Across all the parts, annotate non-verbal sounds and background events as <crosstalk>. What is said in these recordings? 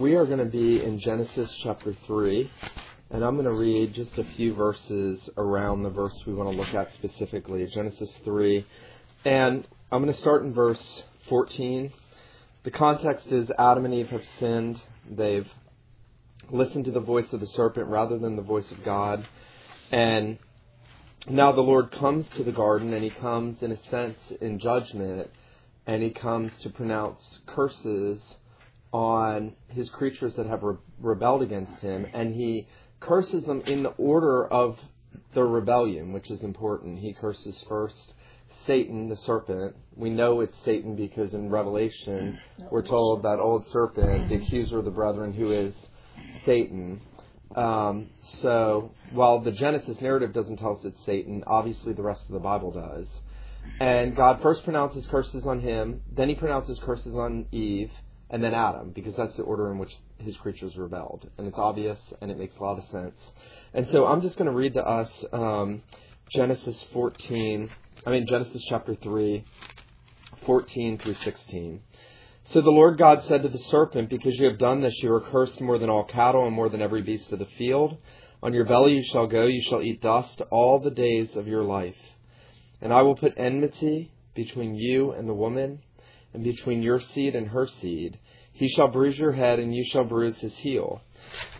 we are going to be in Genesis chapter 3, and I'm going to read just a few verses around the verse we want to look at specifically, Genesis 3. And I'm going to start in verse 14. The context is Adam and Eve have sinned. They've listened to the voice of the serpent rather than the voice of God. And now the Lord comes to the garden, and he comes, in a sense, in judgment, and he comes to pronounce curses on his creatures that have re- rebelled against him, and he curses them in the order of their rebellion, which is important. He curses first Satan, the serpent. We know it's Satan because in Revelation we're told that old serpent, the accuser of the brethren, who is Satan. Um, so while the Genesis narrative doesn't tell us it's Satan, obviously the rest of the Bible does. And God first pronounces curses on him, then he pronounces curses on Eve, and then Adam, because that's the order in which his creatures rebelled. And it's obvious and it makes a lot of sense. And so I'm just going to read to us um, Genesis 14, I mean, Genesis chapter 3, 14 through 16. So the Lord God said to the serpent, Because you have done this, you are cursed more than all cattle and more than every beast of the field. On your belly you shall go, you shall eat dust all the days of your life. And I will put enmity between you and the woman and between your seed and her seed. He shall bruise your head, and you shall bruise his heel.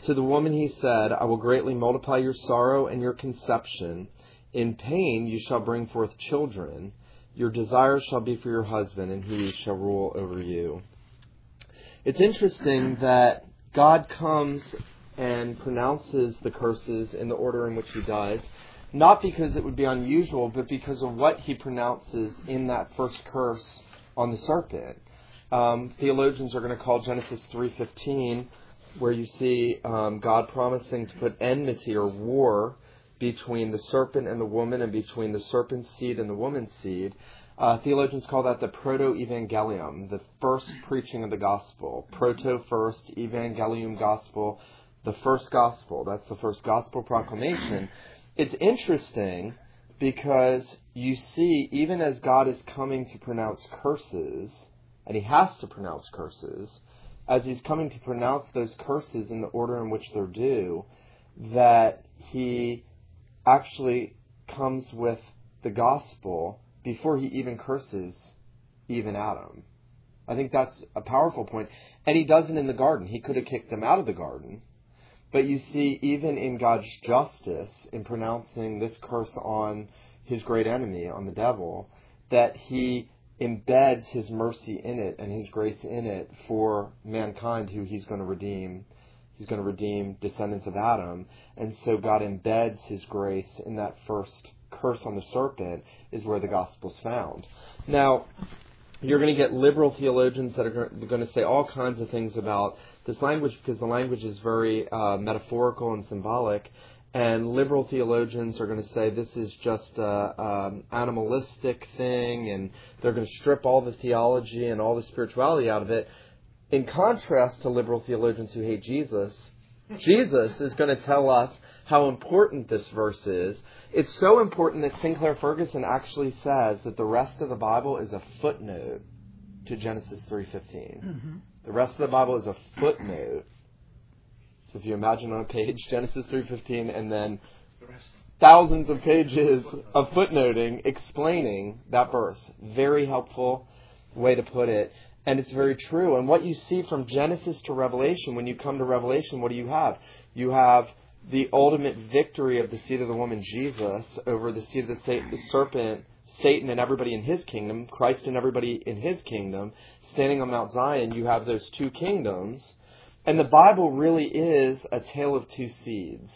To the woman he said, I will greatly multiply your sorrow and your conception. In pain you shall bring forth children. Your desire shall be for your husband, and he shall rule over you. It's interesting that God comes and pronounces the curses in the order in which he does, not because it would be unusual, but because of what he pronounces in that first curse on the serpent. Um, theologians are going to call Genesis 3:15, where you see um, God promising to put enmity or war between the serpent and the woman, and between the serpent's seed and the woman's seed. Uh, theologians call that the proto-evangelium, the first preaching of the gospel. Proto first, evangelium gospel, the first gospel. That's the first gospel proclamation. It's interesting because you see, even as God is coming to pronounce curses, and he has to pronounce curses, as he's coming to pronounce those curses in the order in which they're due, that he actually comes with the gospel before he even curses even Adam. I think that's a powerful point. And he does it in the garden. He could have kicked them out of the garden. But you see, even in God's justice, in pronouncing this curse on his great enemy, on the devil, that he embeds his mercy in it and his grace in it for mankind who he's going to redeem. He's going to redeem descendants of Adam. And so God embeds his grace in that first curse on the serpent is where the gospel's found. Now, you're going to get liberal theologians that are going to say all kinds of things about this language because the language is very uh, metaphorical and symbolic. And liberal theologians are going to say this is just a um, animalistic thing, and they're going to strip all the theology and all the spirituality out of it. In contrast to liberal theologians who hate Jesus, Jesus is going to tell us how important this verse is. It's so important that Sinclair Ferguson actually says that the rest of the Bible is a footnote to Genesis 3:15. Mm-hmm. The rest of the Bible is a footnote. If you imagine on a page Genesis 3:15 and then thousands of pages of footnoting explaining that verse. Very helpful way to put it. And it's very true. And what you see from Genesis to Revelation, when you come to Revelation, what do you have? You have the ultimate victory of the seed of the woman, Jesus, over the seed of the serpent, Satan and everybody in his kingdom, Christ and everybody in his kingdom, standing on Mount Zion, you have those two kingdoms. And the Bible really is a tale of two seeds.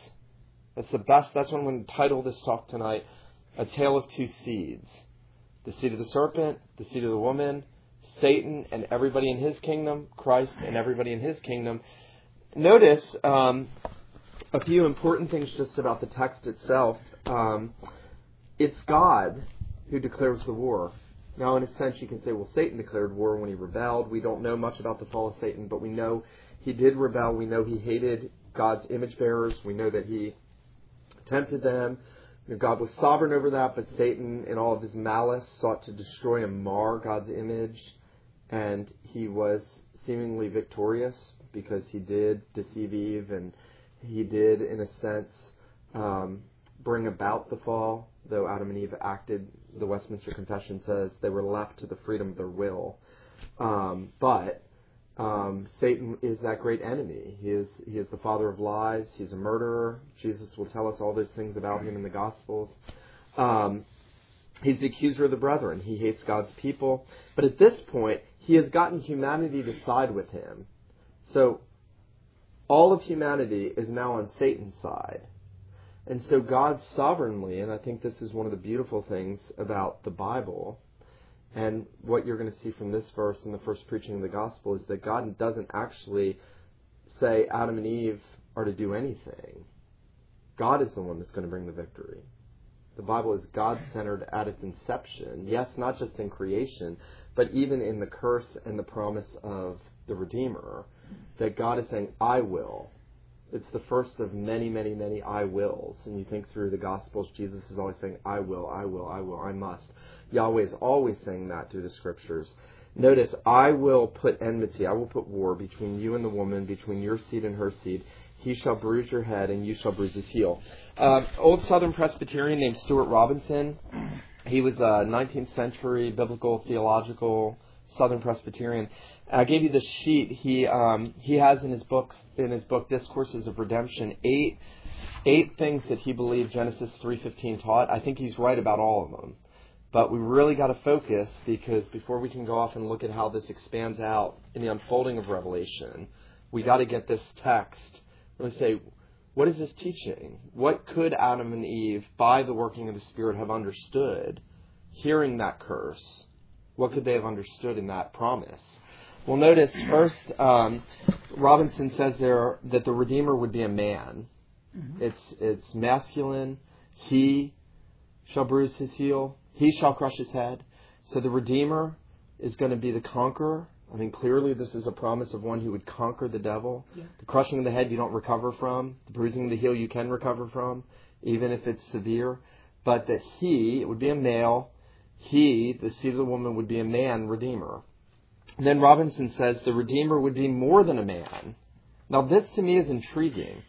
That's the best, that's what I'm going to title this talk tonight A Tale of Two Seeds. The seed of the serpent, the seed of the woman, Satan and everybody in his kingdom, Christ and everybody in his kingdom. Notice um, a few important things just about the text itself. Um, it's God who declares the war. Now, in a sense, you can say, well, Satan declared war when he rebelled. We don't know much about the fall of Satan, but we know he did rebel. We know he hated God's image bearers. We know that he tempted them. God was sovereign over that, but Satan, in all of his malice, sought to destroy and mar God's image, and he was seemingly victorious because he did deceive Eve and he did, in a sense, um, bring about the fall. Though Adam and Eve acted, the Westminster Confession says they were left to the freedom of their will. Um, but um, Satan is that great enemy. He is he is the father of lies. He's a murderer. Jesus will tell us all those things about him in the Gospels. Um, he's the accuser of the brethren. He hates God's people. But at this point, he has gotten humanity to side with him. So all of humanity is now on Satan's side. And so God sovereignly, and I think this is one of the beautiful things about the Bible, and what you're going to see from this verse in the first preaching of the gospel is that God doesn't actually say Adam and Eve are to do anything. God is the one that's going to bring the victory. The Bible is God centered at its inception. Yes, not just in creation, but even in the curse and the promise of the Redeemer, that God is saying, I will. It's the first of many, many, many I wills. And you think through the Gospels, Jesus is always saying, I will, I will, I will, I must. Yahweh is always saying that through the Scriptures. Notice, I will put enmity, I will put war between you and the woman, between your seed and her seed. He shall bruise your head, and you shall bruise his heel. Uh, old Southern Presbyterian named Stuart Robinson. He was a 19th century biblical theological Southern Presbyterian. I gave you the sheet. He um, he has in his books in his book Discourses of Redemption eight eight things that he believed Genesis three fifteen taught. I think he's right about all of them. But we really got to focus because before we can go off and look at how this expands out in the unfolding of Revelation, we got to get this text. Really say, what is this teaching? What could Adam and Eve, by the working of the Spirit, have understood hearing that curse? What could they have understood in that promise? Well, notice first, um, Robinson says there that the Redeemer would be a man. Mm-hmm. It's it's masculine. He shall bruise his heel. He shall crush his head. So the Redeemer is going to be the conqueror. I mean, clearly this is a promise of one who would conquer the devil. Yeah. The crushing of the head you don't recover from. The bruising of the heel you can recover from, even if it's severe. But that he, it would be a male, he, the seed of the woman, would be a man redeemer. And then Robinson says the redeemer would be more than a man. Now, this to me is intriguing.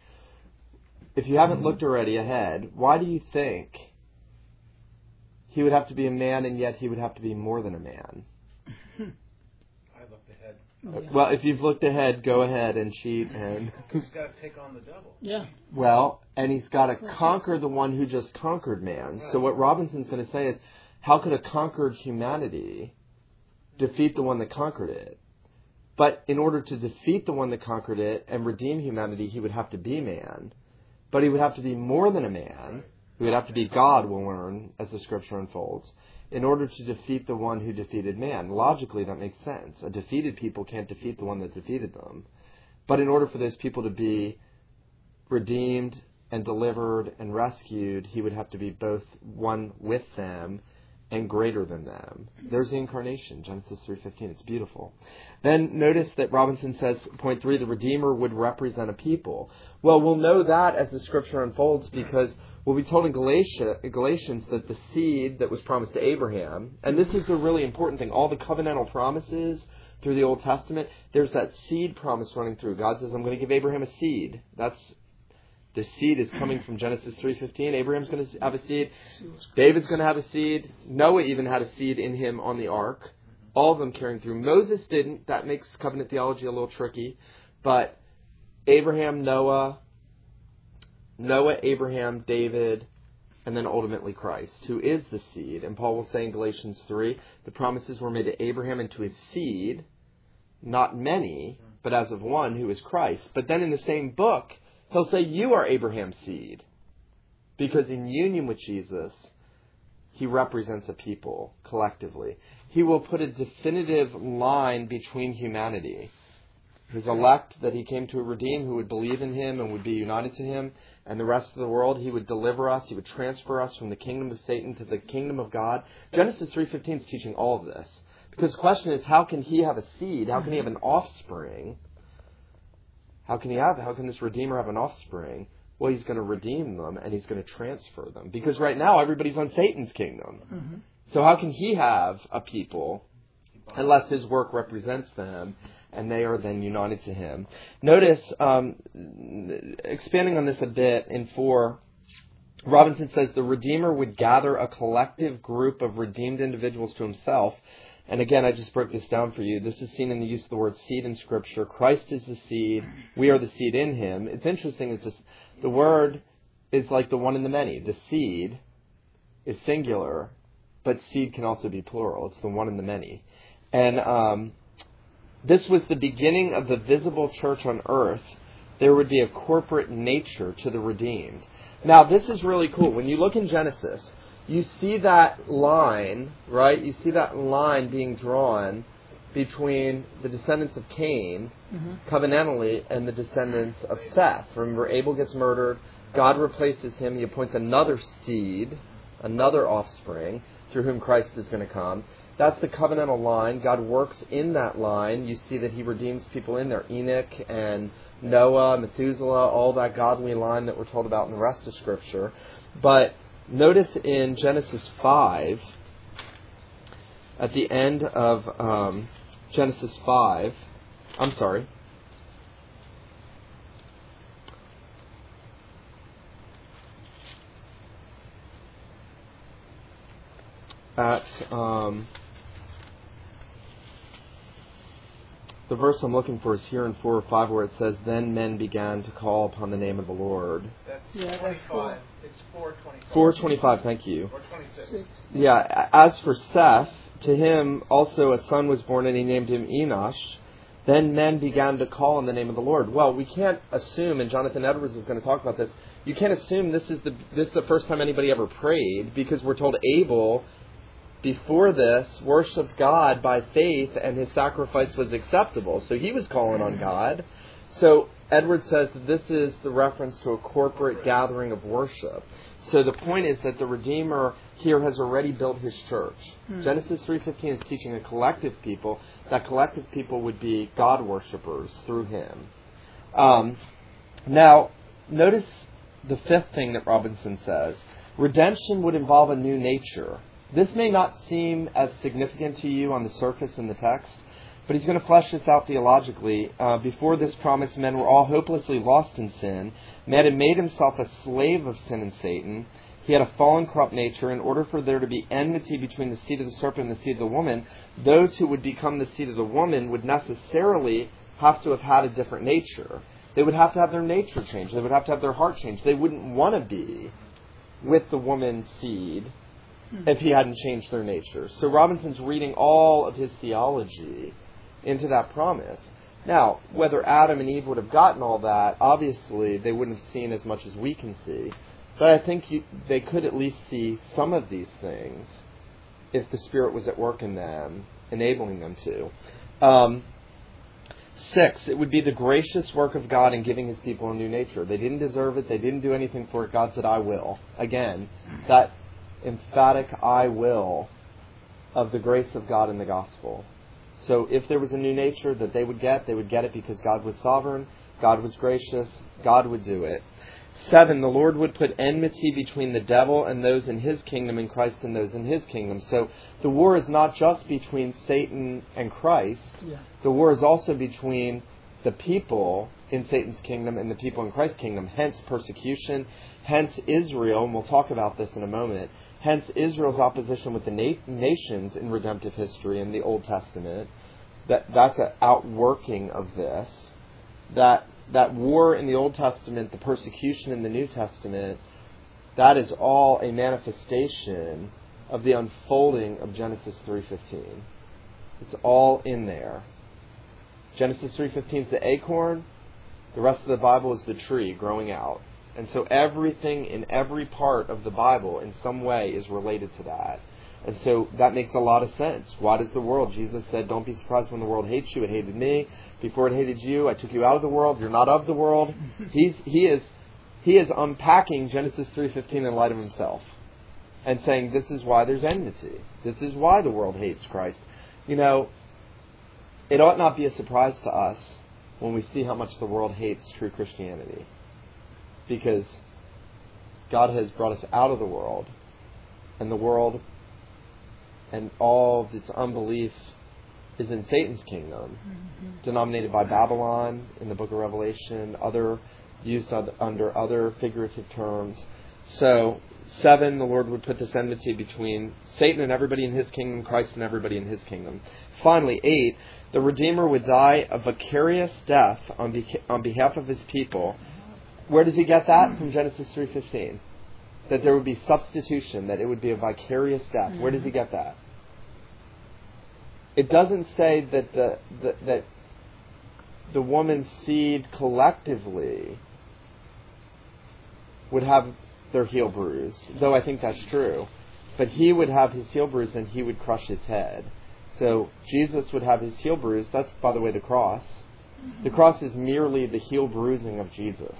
If you haven't looked already ahead, why do you think he would have to be a man and yet he would have to be more than a man? <laughs> I looked ahead. Oh, yeah. Well, if you've looked ahead, go ahead and cheat and. <laughs> he's got to take on the devil. Yeah. Well, and he's got to conquer the one who just conquered man. So what Robinson's going to say is, how could a conquered humanity defeat the one that conquered it? But in order to defeat the one that conquered it and redeem humanity, he would have to be man. But he would have to be more than a man. He would have to be God, we'll learn as the scripture unfolds, in order to defeat the one who defeated man. Logically, that makes sense. A defeated people can't defeat the one that defeated them. But in order for those people to be redeemed and delivered and rescued, he would have to be both one with them and greater than them. There's the incarnation, Genesis 3:15. It's beautiful. Then notice that Robinson says point 3 the redeemer would represent a people. Well, we'll know that as the scripture unfolds because we'll be told in Galatia, Galatians that the seed that was promised to Abraham, and this is the really important thing, all the covenantal promises through the Old Testament, there's that seed promise running through. God says, I'm going to give Abraham a seed. That's the seed is coming from Genesis 3:15. Abraham's going to have a seed. David's going to have a seed. Noah even had a seed in him on the ark. All of them carrying through. Moses didn't. That makes covenant theology a little tricky. But Abraham, Noah, Noah, Abraham, David, and then ultimately Christ, who is the seed. And Paul will say in Galatians 3, the promises were made to Abraham and to his seed, not many, but as of one who is Christ. But then in the same book, He'll say, You are Abraham's seed. Because in union with Jesus, he represents a people collectively. He will put a definitive line between humanity. His elect that he came to redeem, who would believe in him and would be united to him, and the rest of the world, he would deliver us. He would transfer us from the kingdom of Satan to the kingdom of God. Genesis 3:15 is teaching all of this. Because the question is, how can he have a seed? How can he have an offspring? How can he have? How can this redeemer have an offspring? Well, he's going to redeem them and he's going to transfer them because right now everybody's on Satan's kingdom. Mm-hmm. So how can he have a people unless his work represents them and they are then united to him. Notice, um, expanding on this a bit in 4, Robinson says the Redeemer would gather a collective group of redeemed individuals to himself. And again, I just broke this down for you. This is seen in the use of the word seed in Scripture. Christ is the seed. We are the seed in him. It's interesting. that just, the word is like the one in the many. The seed is singular, but seed can also be plural. It's the one in the many. And um, this was the beginning of the visible church on earth. There would be a corporate nature to the redeemed. Now, this is really cool. When you look in Genesis, you see that line, right? You see that line being drawn between the descendants of Cain, mm-hmm. covenantally, and the descendants of Seth. Remember, Abel gets murdered. God replaces him. He appoints another seed, another offspring, through whom Christ is going to come. That's the covenantal line. God works in that line. You see that He redeems people in there. Enoch and Noah, Methuselah, all that godly line that we're told about in the rest of Scripture. But notice in Genesis 5, at the end of um, Genesis 5, I'm sorry, at um, the verse I'm looking for is here in 4 or 5 where it says, Then men began to call upon the name of the Lord. That's yeah, 25. It's 425. 425, thank you. 426. Yeah, as for Seth, to him also a son was born and he named him Enosh. Then men began to call on the name of the Lord. Well, we can't assume, and Jonathan Edwards is going to talk about this, you can't assume this is the this is the first time anybody ever prayed because we're told Abel before this worshiped God by faith and his sacrifice was acceptable. So he was calling on God. So Edward says that this is the reference to a corporate gathering of worship. So the point is that the Redeemer here has already built his church. Hmm. Genesis 3:15 is teaching a collective people. That collective people would be God worshippers through him. Um, now, notice the fifth thing that Robinson says. Redemption would involve a new nature. This may not seem as significant to you on the surface in the text, but he's going to flesh this out theologically. Uh, before this promise, men were all hopelessly lost in sin. Man had made himself a slave of sin and Satan. He had a fallen, corrupt nature. In order for there to be enmity between the seed of the serpent and the seed of the woman, those who would become the seed of the woman would necessarily have to have had a different nature. They would have to have their nature changed. They would have to have their heart changed. They wouldn't want to be with the woman's seed if he hadn't changed their nature. So Robinson's reading all of his theology into that promise. Now, whether Adam and Eve would have gotten all that, obviously they wouldn't have seen as much as we can see. But I think you, they could at least see some of these things if the Spirit was at work in them, enabling them to. Um, six, it would be the gracious work of God in giving His people a new nature. They didn't deserve it. They didn't do anything for it. God said, "I will." Again, that emphatic I will of the grace of God in the gospel. So if there was a new nature that they would get, they would get it because God was sovereign, God was gracious, God would do it. Seven, the Lord would put enmity between the devil and those in his kingdom and Christ and those in his kingdom. So the war is not just between Satan and Christ, yeah. the war is also between the people in Satan's kingdom and the people in Christ's kingdom, hence persecution, hence Israel, and we'll talk about this in a moment, Hence, Israel's opposition with the na- nations in redemptive history in the Old Testament. That that's an outworking of this. That that war in the Old Testament, the persecution in the New Testament, that is all a manifestation of the unfolding of Genesis 3:15. It's all in there. Genesis 3:15 is the acorn. The rest of the Bible is the tree growing out. And so everything in every part of the Bible in some way is related to that. And so that makes a lot of sense. Why does the world? Jesus said, Don't be surprised when the world hates you. It hated me. Before it hated you, I took you out of the world. You're not of the world. <laughs> He's, he, is, he is unpacking Genesis 3.15 in light of himself and saying, This is why there's enmity. This is why the world hates Christ. You know, it ought not be a surprise to us when we see how much the world hates true Christianity because God has brought us out of the world, and the world and all of its unbelief is in Satan's kingdom, mm-hmm. denominated by Babylon in the book of Revelation, other used un- under other figurative terms. So, seven, the Lord would put this enmity between Satan and everybody in his kingdom, Christ and everybody in his kingdom. Finally, eight, the Redeemer would die a vicarious death on behalf of his people. Where does he get that? From Genesis 3.15. That there would be substitution, that it would be a vicarious death. Where does he get that? It doesn't say that the, the that the woman's seed collectively would have their heel bruised, though I think that's true. But he would have his heel bruised and he would crush his head. So Jesus would have his heel bruised. That's, by the way, the cross. The cross is merely the heel bruising of Jesus.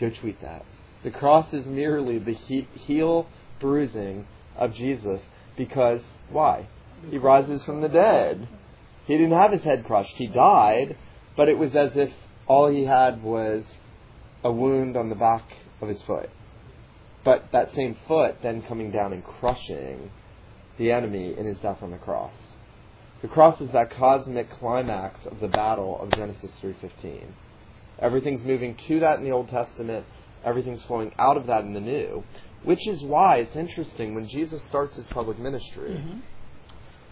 Go tweet that. The cross is merely the he- heel bruising of Jesus because, why? He rises from the dead. He didn't have his head crushed. He died, but it was as if all he had was a wound on the back of his foot. But that same foot then coming down and crushing the enemy in his death on the cross. The cross is that cosmic climax of the battle of Genesis 3:15. Everything's moving to that in the Old Testament, everything's flowing out of that in the New, which is why it's interesting when Jesus starts his public ministry.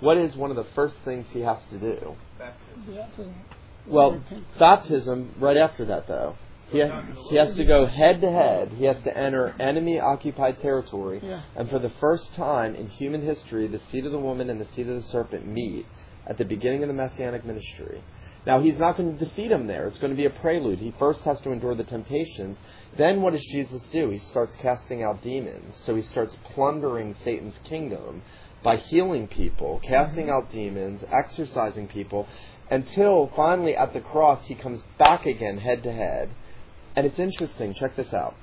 What is one of the first things he has to do? Baptism. Well, baptism right after that, though. He, ha- he has to go head to head. He has to enter enemy occupied territory. Yeah. And for the first time in human history, the seed of the woman and the seed of the serpent meet at the beginning of the messianic ministry. Now, he's not going to defeat him there. It's going to be a prelude. He first has to endure the temptations. Then, what does Jesus do? He starts casting out demons. So he starts plundering Satan's kingdom by healing people, casting mm-hmm. out demons, exorcising people, until finally at the cross he comes back again head to head. And it's interesting, check this out.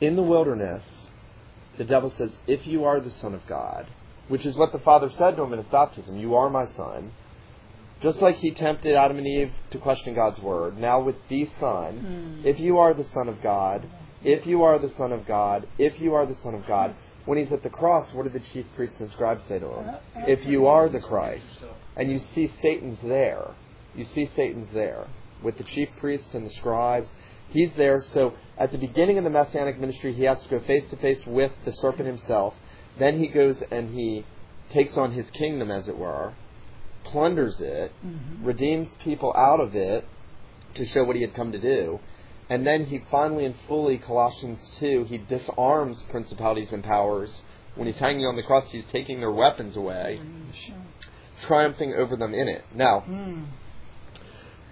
In the wilderness, the devil says, If you are the Son of God, which is what the Father said to him in his baptism, You are my Son. Just like he tempted Adam and Eve to question God's word, now with the Son, hmm. if you are the Son of God, if you are the Son of God, if you are the Son of God, when he's at the cross, what did the chief priests and scribes say to him? If you are the Christ, and you see Satan's there, you see Satan's there with the chief priests and the scribes. He's there. So at the beginning of the messianic ministry, he has to go face to face with the serpent himself. Then he goes and he takes on his kingdom, as it were, plunders it, mm-hmm. redeems people out of it to show what he had come to do. And then he finally and fully, Colossians 2, he disarms principalities and powers. When he's hanging on the cross, he's taking their weapons away, mm-hmm. triumphing over them in it. Now, mm.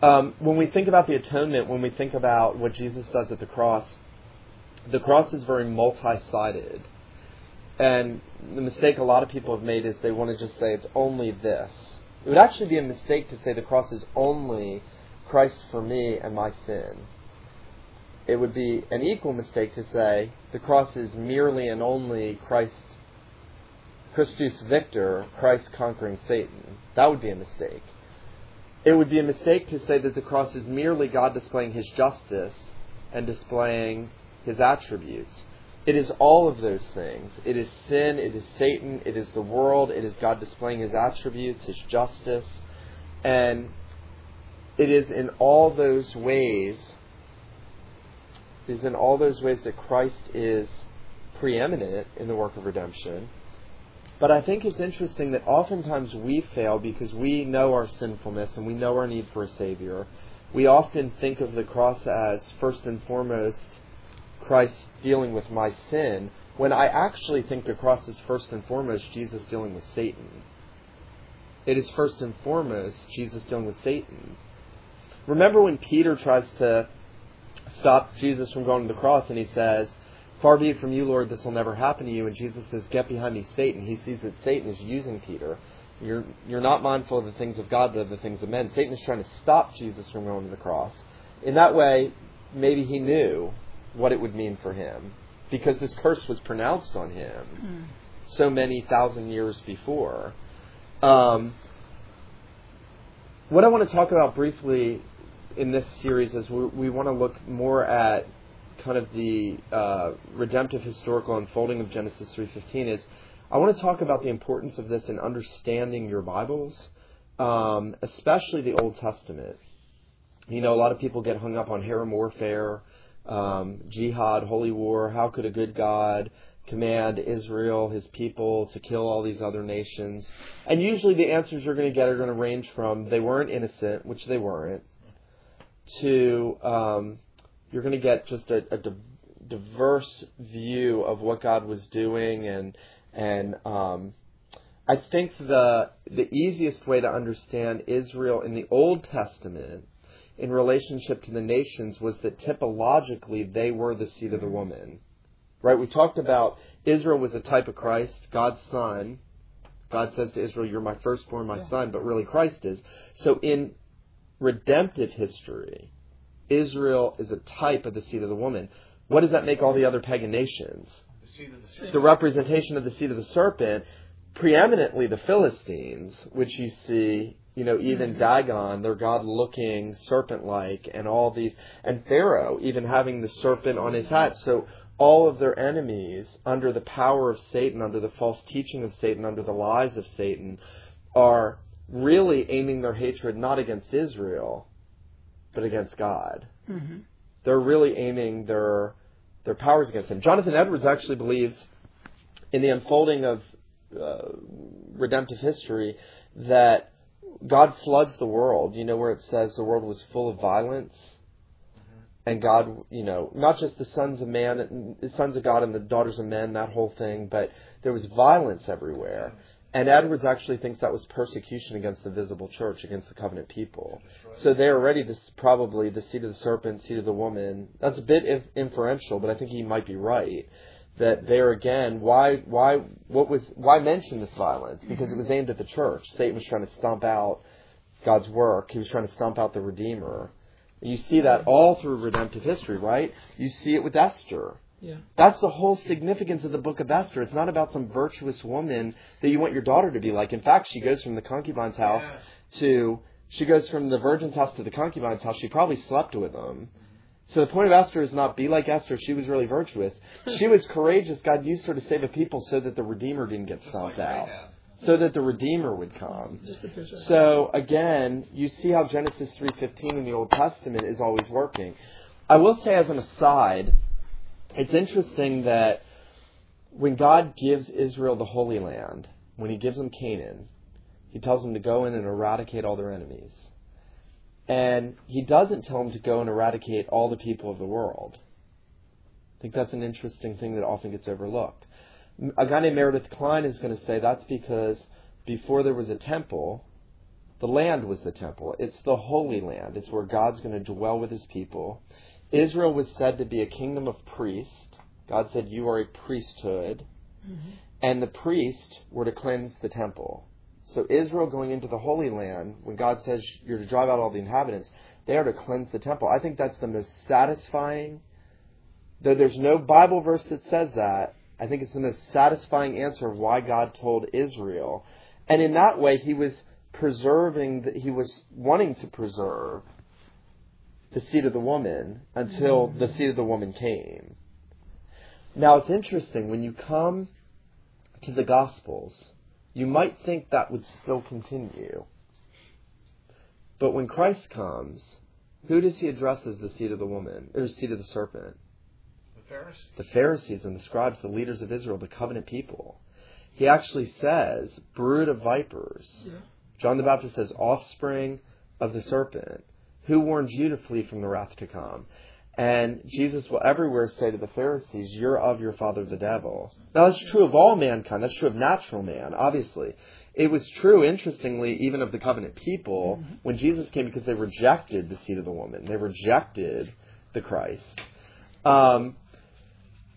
um, when we think about the atonement, when we think about what Jesus does at the cross, the cross is very multi sided. And the mistake a lot of people have made is they want to just say it's only this. It would actually be a mistake to say the cross is only Christ for me and my sin. It would be an equal mistake to say the cross is merely and only Christ, Christus Victor, Christ conquering Satan. That would be a mistake. It would be a mistake to say that the cross is merely God displaying his justice and displaying his attributes. It is all of those things. It is sin, it is Satan, it is the world, it is God displaying his attributes, his justice. And it is in all those ways, it is in all those ways that Christ is preeminent in the work of redemption. But I think it's interesting that oftentimes we fail because we know our sinfulness and we know our need for a Savior. We often think of the cross as first and foremost Christ dealing with my sin, when I actually think the cross is first and foremost Jesus dealing with Satan. It is first and foremost Jesus dealing with Satan. Remember when Peter tries to stop Jesus from going to the cross and he says, Far be it from you, Lord, this will never happen to you. And Jesus says, Get behind me, Satan. He sees that Satan is using Peter. You're, you're not mindful of the things of God, but of the things of men. Satan is trying to stop Jesus from going to the cross. In that way, maybe he knew what it would mean for him because this curse was pronounced on him so many thousand years before. Um, what I want to talk about briefly in this series is we, we want to look more at kind of the uh, redemptive historical unfolding of Genesis 3:15 is I want to talk about the importance of this in understanding your Bibles, um, especially the Old Testament. You know, a lot of people get hung up on herem warfare, um, jihad, holy war. How could a good God command Israel, his people, to kill all these other nations? And usually the answers you're going to get are going to range from they weren't innocent, which they weren't, to um, you're going to get just a, a di- diverse view of what God was doing, and and um, I think the the easiest way to understand Israel in the Old Testament in relationship to the nations was that typologically they were the seed of the woman. Right? We talked about Israel was a type of Christ, God's son. God says to Israel, You're my firstborn, my son, but really Christ is. So in redemptive history, Israel is a type of the seed of the woman. What does that make all the other pagan nations? The seed of the serpent. The representation of the seed of the serpent, preeminently the Philistines, which you see, you know, even Dagon, their God looking serpent like, and all these, and Pharaoh even having the serpent on his hat. So all of their enemies, under the power of Satan, under the false teaching of Satan, under the lies of Satan, are really aiming their hatred not against Israel, but against God. Mm-hmm. They're really aiming their their powers against him. Jonathan Edwards actually believes in the unfolding of uh, redemptive history that God floods the world. You know where it says the world was full of violence, mm-hmm. and God, you know, not just the sons of man, the sons of God and the daughters of men, that whole thing, but there was violence everywhere. And Edwards actually thinks that was persecution against the visible church, against the covenant people. So they're already this probably the seed of the serpent, seed of the woman. That's a bit inf- inferential, but I think he might be right. That there again, why, why, what was, why mention this violence? Because it mm-hmm. was aimed at the church. Satan was trying to stomp out God's work. He was trying to stomp out the Redeemer. You see that all through redemptive history, right? You see it with Esther. Yeah. That's the whole significance of the book of Esther. It's not about some virtuous woman that you want your daughter to be like. In fact, she goes from the concubine's house Yeah. to she goes from the virgin's house to the concubine's house. She probably slept with them. So the point of Esther is not be like Esther. She was really virtuous. She was courageous. God used her to save a people so that the Redeemer didn't get Just stomped like out. So that the Redeemer would come. Just a picture. So again, you see how Genesis 3:15 in the Old Testament is always working. I will say as an aside, it's interesting that when God gives Israel the Holy Land, when he gives them Canaan, he tells them to go in and eradicate all their enemies. And he doesn't tell them to go and eradicate all the people of the world. I think that's an interesting thing that often gets overlooked. A guy named Meredith Kline is going to say that's because before there was a temple, the land was the temple. It's the Holy Land. It's where God's going to dwell with his people. Israel was said to be a kingdom of priests. God said, You are a priesthood. Mm-hmm. And the priests were to cleanse the temple. So Israel going into the Holy Land, when God says you're to drive out all the inhabitants, they are to cleanse the temple. I think that's the most satisfying. Though there's no Bible verse that says that, I think it's the most satisfying answer of why God told Israel. And in that way, he was preserving, the, he was wanting to preserve the seed of the woman until the mm-hmm. seed of the woman came. Now it's interesting, when you come to the Gospels, you might think that would still continue. But when Christ comes, who does he address as the seed of the woman, or seed of the serpent? The Pharisees. The Pharisees and the scribes, the leaders of Israel, the covenant people. He actually says, brood of vipers. Yeah. John the Baptist says, offspring of the serpent. Who warned you to flee from the wrath to come? And Jesus will everywhere say to the Pharisees, You're of your father the devil. Now, that's true of all mankind. That's true of natural man, obviously. It was true, interestingly, even of the covenant people when Jesus came because they rejected the seed of the woman. They rejected the Christ. Um,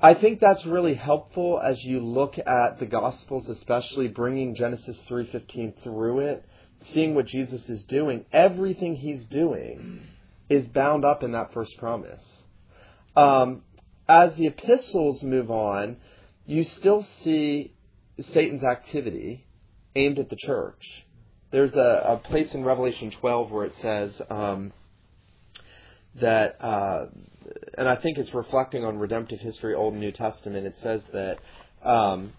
I think that's really helpful as you look at the Gospels, especially bringing Genesis 3:15 through it, seeing what Jesus is doing. Everything he's doing is bound up in that first promise. Um, as the epistles move on, you still see Satan's activity aimed at the church. There's a, a place in Revelation 12 where it says um, that, uh, and I think it's reflecting on redemptive history, Old and New Testament. It says that um,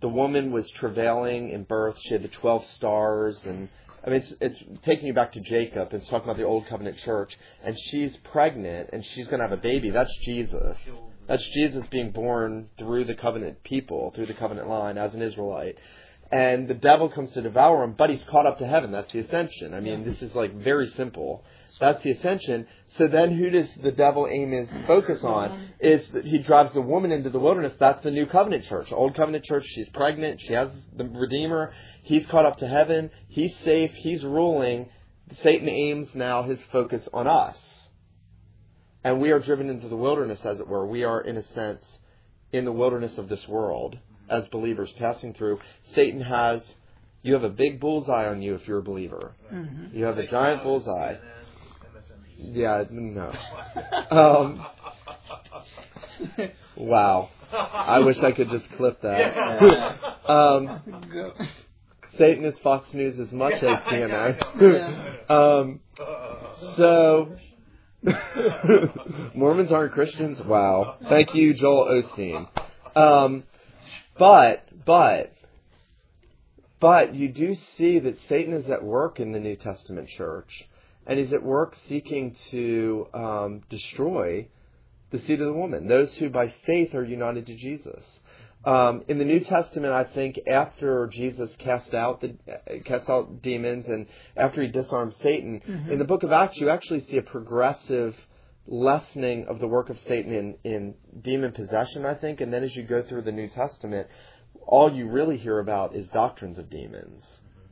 the woman was travailing in birth. She had the 12 stars and I mean, it's, it's taking you back to Jacob. It's talking about the old covenant church, and she's pregnant, and she's going to have a baby. That's Jesus. That's Jesus being born through the covenant people, through the covenant line as an Israelite. And the devil comes to devour him, but he's caught up to heaven. That's the ascension. I mean, this is like very simple. That's the ascension. So then who does the devil aim his focus on? Is that he drives the woman into the wilderness. That's the new covenant church. Old covenant church, she's pregnant. She has the Redeemer. He's caught up to heaven. He's safe. He's ruling. Satan aims now his focus on us. And we are driven into the wilderness, as it were. We are, in a sense, in the wilderness of this world as believers passing through. Satan has, you have a big bullseye on you if you're a believer. Mm-hmm. You have a giant bullseye. Yeah, no. Um, wow. I wish I could just clip that. um, <laughs> Satan is Fox News as much as CNN. <laughs> Um, so, <laughs> Mormons aren't Christians? Wow. Thank you, Joel Osteen. Um, but, but, but you do see that Satan is at work in the New Testament church, and he's at work seeking to um, destroy the seed of the woman, those who by faith are united to Jesus. Um, in the New Testament, I think after Jesus cast out the uh, cast out demons and after he disarmed Satan, in the Book of Acts, you actually see a progressive lessening of the work of Satan in, in demon possession. I think, and then as you go through the New Testament, all you really hear about is doctrines of demons.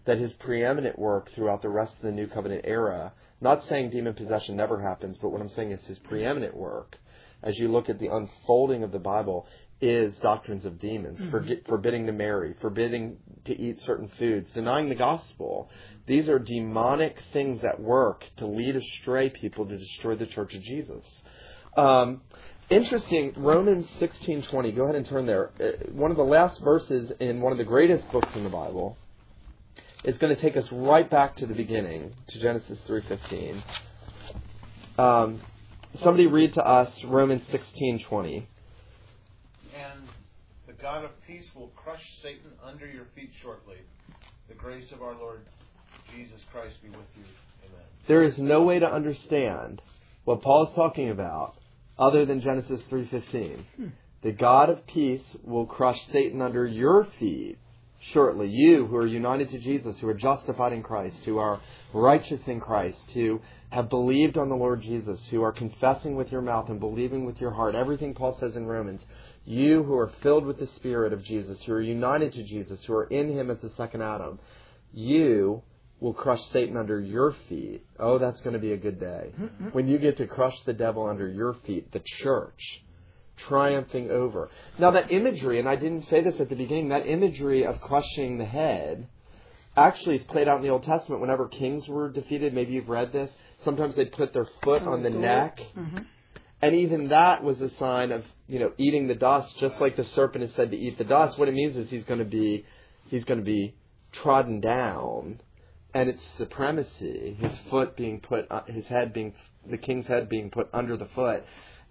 That his preeminent work throughout the rest of the New Covenant era. Not saying demon possession never happens, but what I'm saying is his preeminent work as you look at the unfolding of the Bible, is doctrines of demons, forget, forbidding to marry, forbidding to eat certain foods, denying the gospel. These are demonic things at work to lead astray people to destroy the church of Jesus. Um, interesting, Romans 16:20. Go ahead and turn there. Uh, One of the last verses in one of the greatest books in the Bible is going to take us right back to the beginning, to Genesis 3:15. Um, somebody read to us Romans 16:20. And the God of peace will crush Satan under your feet shortly. The grace of our Lord Jesus Christ be with you. Amen. There is no way to understand what Paul is talking about other than Genesis 3:15. The God of peace will crush Satan under your feet shortly. You who are united to Jesus, who are justified in Christ, who are righteous in Christ, who have believed on the Lord Jesus, who are confessing with your mouth and believing with your heart, everything Paul says in Romans, you who are filled with the Spirit of Jesus, who are united to Jesus, who are in Him as the second Adam, you will crush Satan under your feet. Oh, that's going to be a good day. Mm-hmm. When you get to crush the devil under your feet, the church triumphing over. Now, that imagery, and I didn't say this at the beginning, that imagery of crushing the head actually is played out in the Old Testament whenever kings were defeated. Maybe you've read this. Sometimes they'd put their foot on the neck. And even that was a sign of, you know, eating the dust, just like the serpent is said to eat the dust. What it means is he's going to be, he's going to be trodden down, and it's supremacy. His foot being put, uh, his head being, the king's head being put under the foot,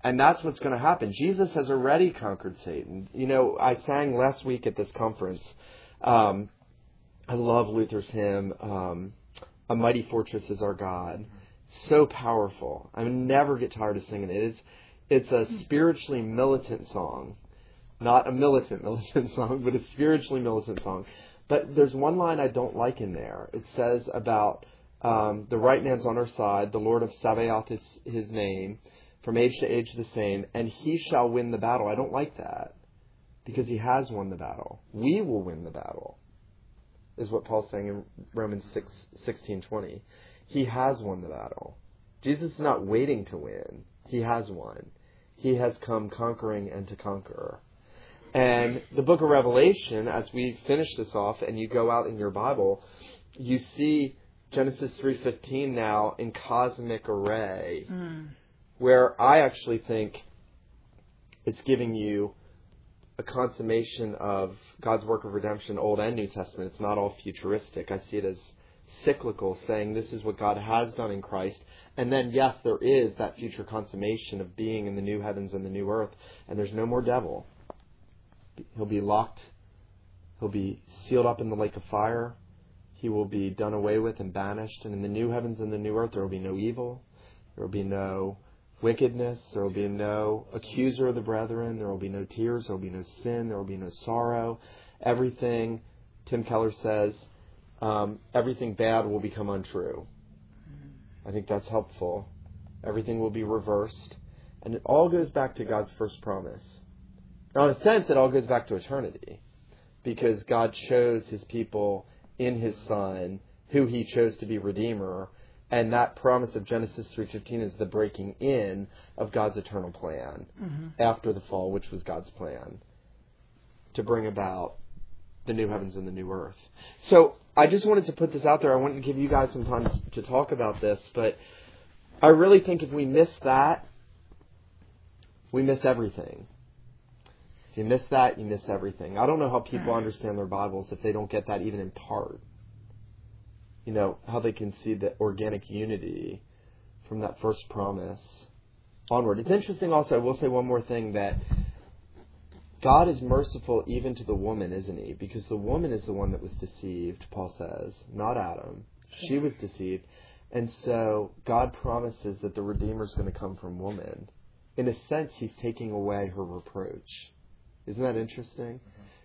and that's what's going to happen. Jesus has already conquered Satan. You know, I sang last week at this conference. Um, I love Luther's hymn, um, "A Mighty Fortress Is Our God." So powerful. I never get tired of singing it. It's it's a spiritually militant song, not a militant <laughs> militant song, but a spiritually militant song. But there's one line I don't like in there. It says about um, the right man's on our side, the Lord of Sabaoth is his name, from age to age the same, and he shall win the battle. I don't like that because he has won the battle. We will win the battle is what Paul's saying in Romans 6, 16:20. He has won the battle. Jesus is not waiting to win. He has won. He has come conquering and to conquer. And the book of Revelation, as we finish this off and you go out in your Bible, you see Genesis 3:15 now in cosmic array hmm. Where I actually think it's giving you a consummation of God's work of redemption, Old and New Testament. It's not all futuristic. I see it as cyclical, saying this is what God has done in Christ. And then, yes, there is that future consummation of being in the new heavens and the new earth, and there's no more devil. He'll be locked He'll be sealed up in the lake of fire. He will be done away with and banished. And in the new heavens and the new earth, there will be no evil. There will be no wickedness. There will be no accuser of the brethren. There will be no tears. There will be no sin. There will be no sorrow. Everything, Tim Keller says, um, everything bad will become untrue. I think that's helpful. Everything will be reversed. And it all goes back to God's first promise. Now, in a sense, it all goes back to eternity because God chose his people in his son who he chose to be redeemer and that promise of Genesis 3:15 is the breaking in of God's eternal plan Mm-hmm. after the fall which was God's plan to bring about the new heavens and the new earth. So, I just wanted to put this out there. I wanted to give you guys some time to talk about this, but I really think if we miss that, we miss everything. If you miss that, you miss everything. I don't know how people understand their Bibles if they don't get that even in part. You know, how they can see the organic unity from that first promise onward. It's interesting also, I will say one more thing that God is merciful even to the woman, isn't he? Because the woman is the one that was deceived, Paul says, not Adam. She was deceived. And so God promises that the Redeemer is going to come from woman. In a sense, he's taking away her reproach. Isn't that interesting?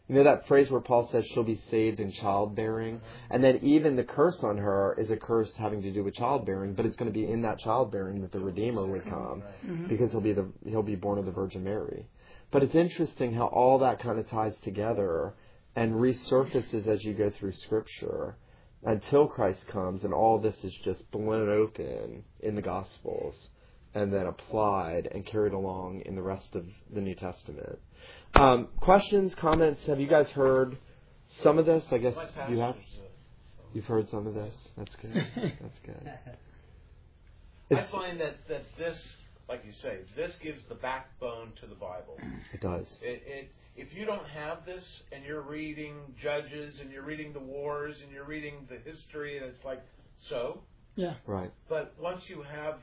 You know that phrase where Paul says she'll be saved in childbearing? And then even the curse on her is a curse having to do with childbearing, but it's going to be in that childbearing that the Redeemer would come mm-hmm. because he'll be the he'll be born of the Virgin Mary. But it's interesting how all that kind of ties together and resurfaces as you go through Scripture until Christ comes, and all this is just blown open in the Gospels and then applied and carried along in the rest of the New Testament. Um, questions, comments? Have you guys heard some of this? I guess you have. You've heard some of this. That's good. <laughs> That's good. I find that, that this, like you say, this gives the backbone to the Bible. it does. It, it, if you don't have this and you're reading Judges and you're reading the wars and you're reading the history and it's like, so? Yeah. Right. But once you have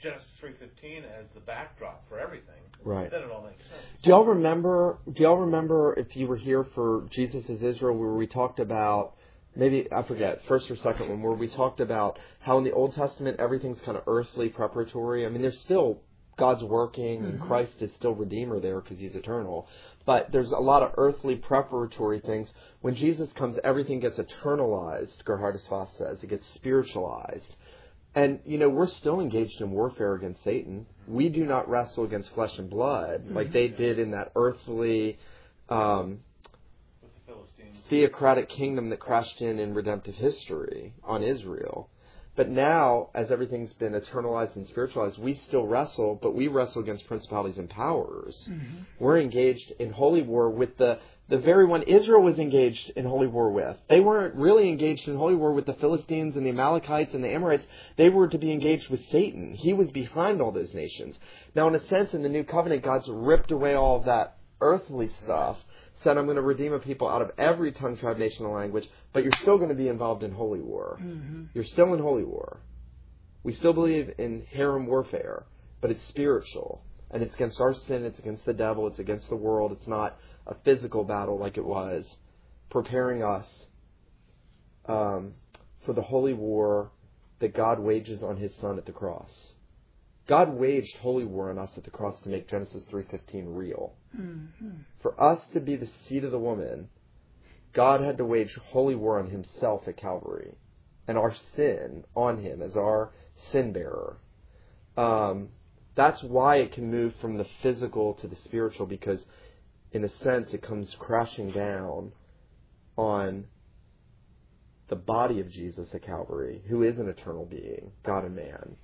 Genesis 3.15 as the backdrop for everything, Right. then it all makes sense. Do y'all remember? Do y'all remember if you were here for Jesus is Israel, where we talked about maybe I forget first or second one, where we talked about how in the Old Testament everything's kind of earthly preparatory. I mean, there's still God's working, and mm-hmm. Christ is still Redeemer there because He's eternal. But there's a lot of earthly preparatory things. When Jesus comes, everything gets eternalized. Geerhardus Vos says it gets spiritualized. And, you know, we're still engaged in warfare against Satan. We do not wrestle against flesh and blood like they did in that earthly um, the theocratic kingdom that crashed in in redemptive history on Israel. But now, as everything's been eternalized and spiritualized, we still wrestle, but we wrestle against principalities and powers. We're engaged in holy war with the, the very one Israel was engaged in holy war with. They weren't really engaged in holy war with the Philistines and the Amalekites and the Amorites. They were to be engaged with Satan. He was behind all those nations. Now, in a sense, in the new covenant, God's ripped away all of that earthly stuff said, I'm going to redeem a people out of every tongue, tribe, nation, and language, but you're still going to be involved in holy war. Mm-hmm. You're still in holy war. We still believe in herem warfare, but it's spiritual. And it's against our sin, it's against the devil, it's against the world. It's not a physical battle like it was, preparing us um, for the holy war that God wages on his son at the cross. God waged holy war on us at the cross to make Genesis 3:15 real. For us to be the seed of the woman, God had to wage holy war on himself at Calvary and our sin on him as our sin bearer. Um, that's why it can move from the physical to the spiritual because, in a sense, it comes crashing down on the body of Jesus at Calvary, who is an eternal being, God and man.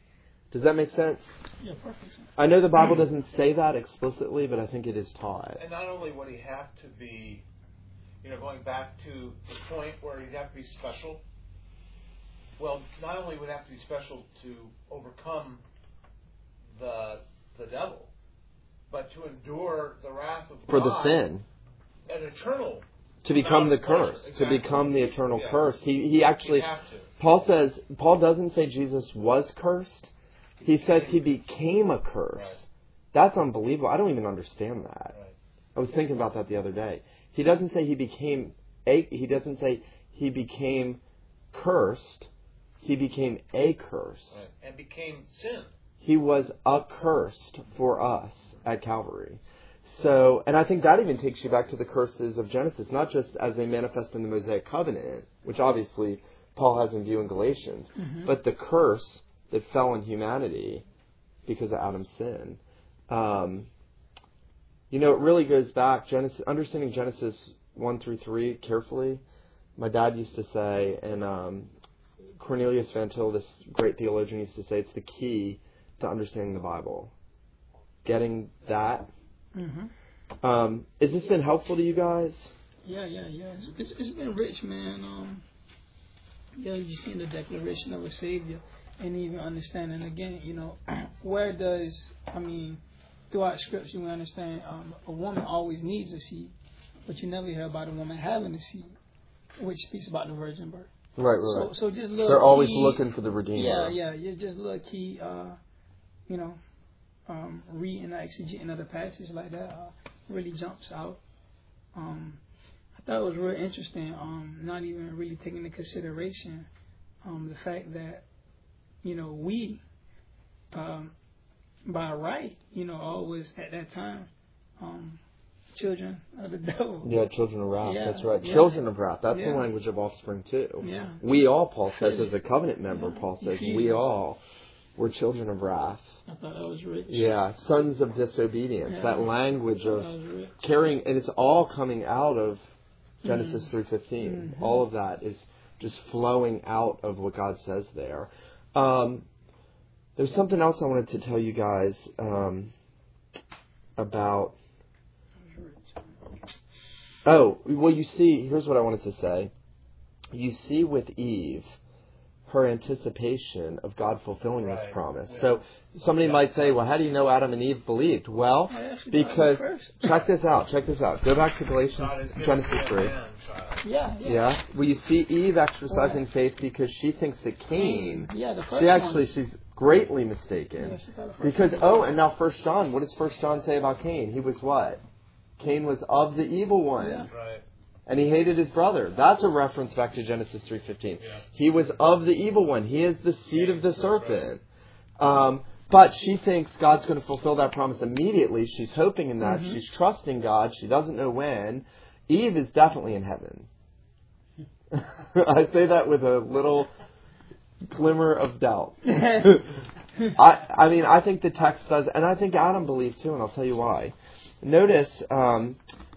Does that make sense? Yeah, perfect. I know the Bible doesn't say that explicitly, but I think it is taught. And not only would he have to be, you know, going back to the point where he'd have to be special. Well, not only would he have to be special to overcome the the devil, but to endure the wrath of For the sin. an eternal. To become the curse. To become the eternal Yeah. curse. He, he actually. Paul says, Paul doesn't say Jesus was cursed. He says he became a curse. Right. That's unbelievable. I don't even understand that. Right. I was thinking about that the other day. He doesn't say he became a. He doesn't say he became cursed. He became a curse. Right. And became sin. He was accursed for us at Calvary. So, and I think that even takes you back to the curses of Genesis, not just as they manifest in the Mosaic covenant, which obviously Paul has in view in Galatians, Mhm. but the curse that fell on humanity because of Adam's sin. Um, you know, it really goes back Genesis, understanding Genesis one through three carefully. My dad used to say, and um, Cornelius Van Til, this great theologian, used to say, it's the key to understanding the Bible. Getting that. hmm Um, has this been helpful to you guys? Yeah, yeah, yeah. It's, it's, it's been rich, man. Um, yeah, you seen the declaration of a savior, and even understanding again, you know, <clears throat> where does I mean, throughout scripture we understand um, a woman always needs a seed, but you never hear about a woman having a seed, which speaks about the virgin birth. Right, So, so just little They're always key- looking for the Redeemer. Yeah, yeah. You just little key, uh, you know, um, reading the exegeting of the passage like that uh, really jumps out. Um, I thought it was real interesting. Um, not even really taking into consideration um, the fact that you know we, um, by right, you know, always at that time, um, children of the <laughs> devil. Yeah, children of wrath. Yeah, That's right. yeah. Children of wrath. That's the language of offspring too. Yeah. We all, Paul says, as a covenant member, Yeah. Paul says, <laughs> we all were children of wrath. I thought that was rich. Yeah, sons of disobedience. Yeah. That language I of that was rich. carrying, and it's all coming out of Genesis three fifteen. Mhm. All of that is just flowing out of what God says there. Um, there's something else I wanted to tell you guys um, about. Oh, well, you see, here's what I wanted to say. You see with Eve, her anticipation of God fulfilling this promise. Yeah. So somebody might say, well, how do you know Adam and Eve believed? Well, I actually thought it because <laughs> check this out, check this out. Go back to Galatians, God is given Genesis 3. Yeah, yeah. Yeah. Well, you see Eve exercising faith because she thinks that Cain, Yeah, the first she actually, one. she's greatly mistaken. Yeah, she thought the first Because, oh, and now First John, what does First John say about Cain? He was what? Cain was of the evil one. Yeah. Right. And he hated his brother. That's a reference back to Genesis 3.15. Yeah. He was of the evil one. He is the seed of the serpent. Um, but she thinks God's going to fulfill that promise immediately. She's hoping in that. Mhm. She's trusting God. She doesn't know when. Eve is definitely in heaven. <laughs> I say that with a little glimmer of doubt. <laughs> <laughs> I, I mean, I think the text does, and I think Adam believed too, and I'll tell you why. Notice, um,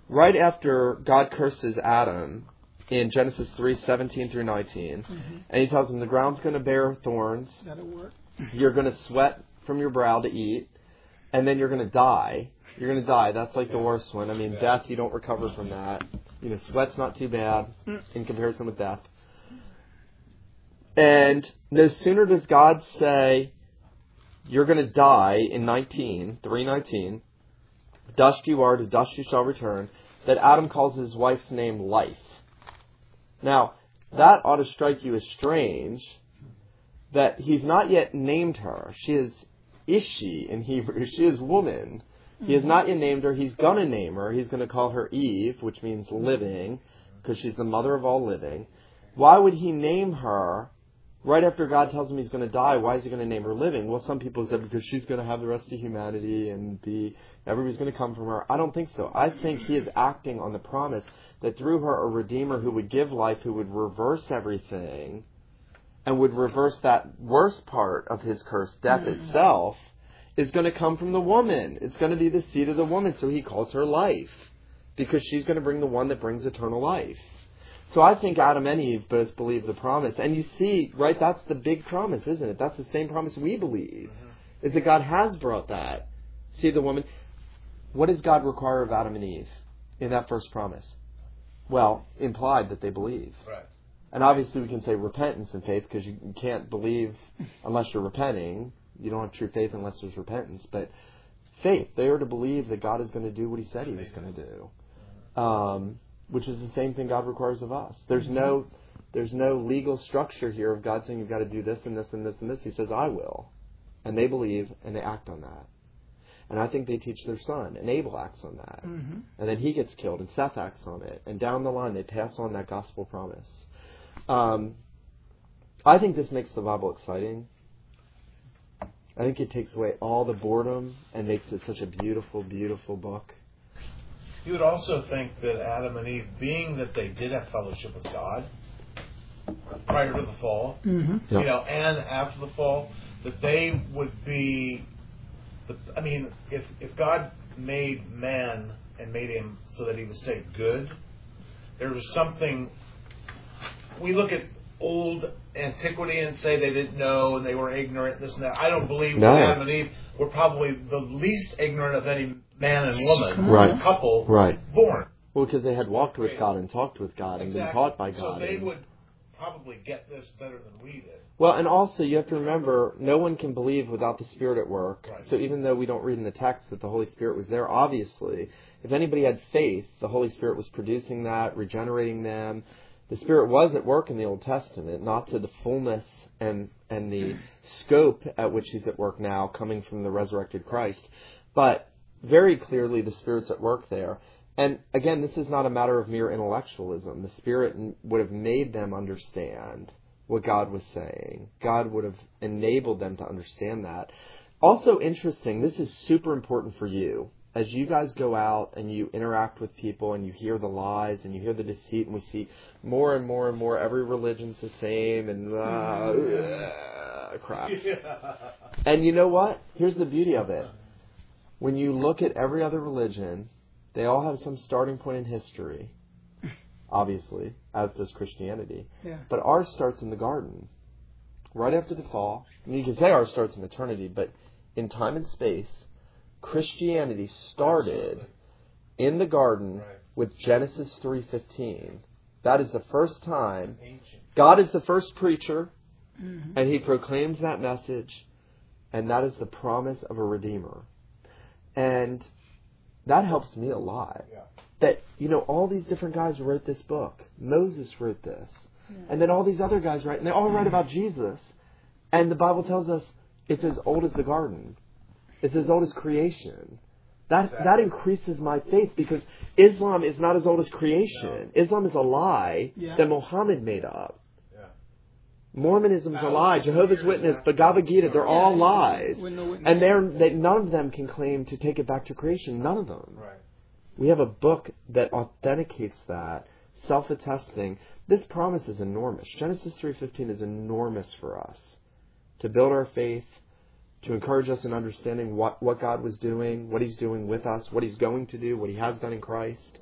right after God curses Adam in Genesis 3 17 through 19, Mhm. and he tells him the ground's going to bear thorns, That'll work. <laughs> you're going to sweat from your brow to eat, and then you're going to die. You're going to die. That's like the worst one. I mean, Yeah. death, you don't recover from that. You know, sweat's not too bad in comparison with death. And no sooner does God say, you're going to die in 19, 319, dust you are, to dust you shall return, that Adam calls his wife's name life. Now, that ought to strike you as strange that he's not yet named her. She is Ishi in Hebrew. <laughs> She is woman. He has not yet named her. He's going to name her. He's going to call her Eve, which means living, because she's the mother of all living. Why would he name her right after God tells him he's going to die? Why is he going to name her living? Well, some people said because she's going to have the rest of humanity and be everybody's going to come from her. I don't think so. I think he is acting on the promise that through her a redeemer who would give life, who would reverse everything, and would reverse that worst part of his curse, death Mhm. itself, is going to come from the woman. It's going to be the seed of the woman. So he calls her life because she's going to bring the one that brings eternal life. So I think Adam and Eve both believe the promise. And you see, right, that's the big promise, isn't it? That's the same promise we believe, is that God has brought that. See the woman. What does God require of Adam and Eve in that first promise? Well, implied that they believe. Right. And obviously, we can say repentance and faith because you you can't believe unless you're repenting. You don't have true faith unless there's repentance. But faith, they are to believe that God is going to do what He said He was going to do, um, which is the same thing God requires of us. There's no, there's no legal structure here of God saying you've got to do this and this and this and this. He says, "I will," and they believe and they act on that. and I think they teach their son, and Abel acts on that, hmm and then he gets killed, and Seth acts on it, and down the line they pass on that gospel promise. Um, I think this makes the Bible exciting. I think it takes away all the boredom and makes it such a beautiful, beautiful book. You would also think that Adam and Eve, being that they did have fellowship with God prior to the fall, hmm Yep. you know, and after the fall, that they would be. The, I mean, if if God made man and made him so that he was say good, there was something. We look at old antiquity and say they didn't know and they were ignorant, this and that. I don't believe No. that Adam and Eve were probably the least ignorant of any man and woman, Right. couple, Right. born. Well, because they had walked with God and talked with God and been taught by God. So they and- would probably get this better than we did. Well, and also you have to remember, no one can believe without the Spirit at work. Right. So even though we don't read in the text that the Holy Spirit was there, obviously, if anybody had faith, the Holy Spirit was producing that, regenerating them. The Spirit was at work in the Old Testament, not to the fullness and and the scope at which He's at work now, coming from the resurrected Christ. But very clearly, the Spirit's at work there. And again, this is not a matter of mere intellectualism. The Spirit would have made them understand what God was saying. God would have enabled them to understand that. Also interesting, this is super important for you. As you guys go out and you interact with people and you hear the lies and you hear the deceit and we see more and more and more every religion's the same and uh, uh, <laughs> crap. And you know what? Here's the beauty of it. When you look at every other religion, they all have some starting point in history, obviously, as does Christianity. Yeah. But ours starts in the garden, right after the fall. I mean, you can say ours starts in eternity, but in time and space, Christianity started in the garden Right. with Genesis 3:15. That is the first time God is the first preacher, hmm and he proclaims that message, and that is the promise of a redeemer. And that helps me a lot. Yeah. That, you know, all these different guys wrote this book. Moses wrote this. Yeah. And then all these other guys write, and they all write about Jesus. And the Bible tells us it's as old as the garden. It's as old as creation. That that increases my faith because Islam is not as old as creation. Islam is a lie Yeah. that Muhammad made up. Yeah. Mormonism is a lie. Jehovah's Witness, after- Bhagavad Gita, they're all lies. with no witness. And they're they, none of them can claim to take it back to creation. None of them. Right. We have a book that authenticates that, self-attesting. This promise is enormous. Genesis 3:15 is enormous for us to build our faith, to encourage us in understanding what what God was doing, what he's doing with us, what he's going to do, what he has done in Christ.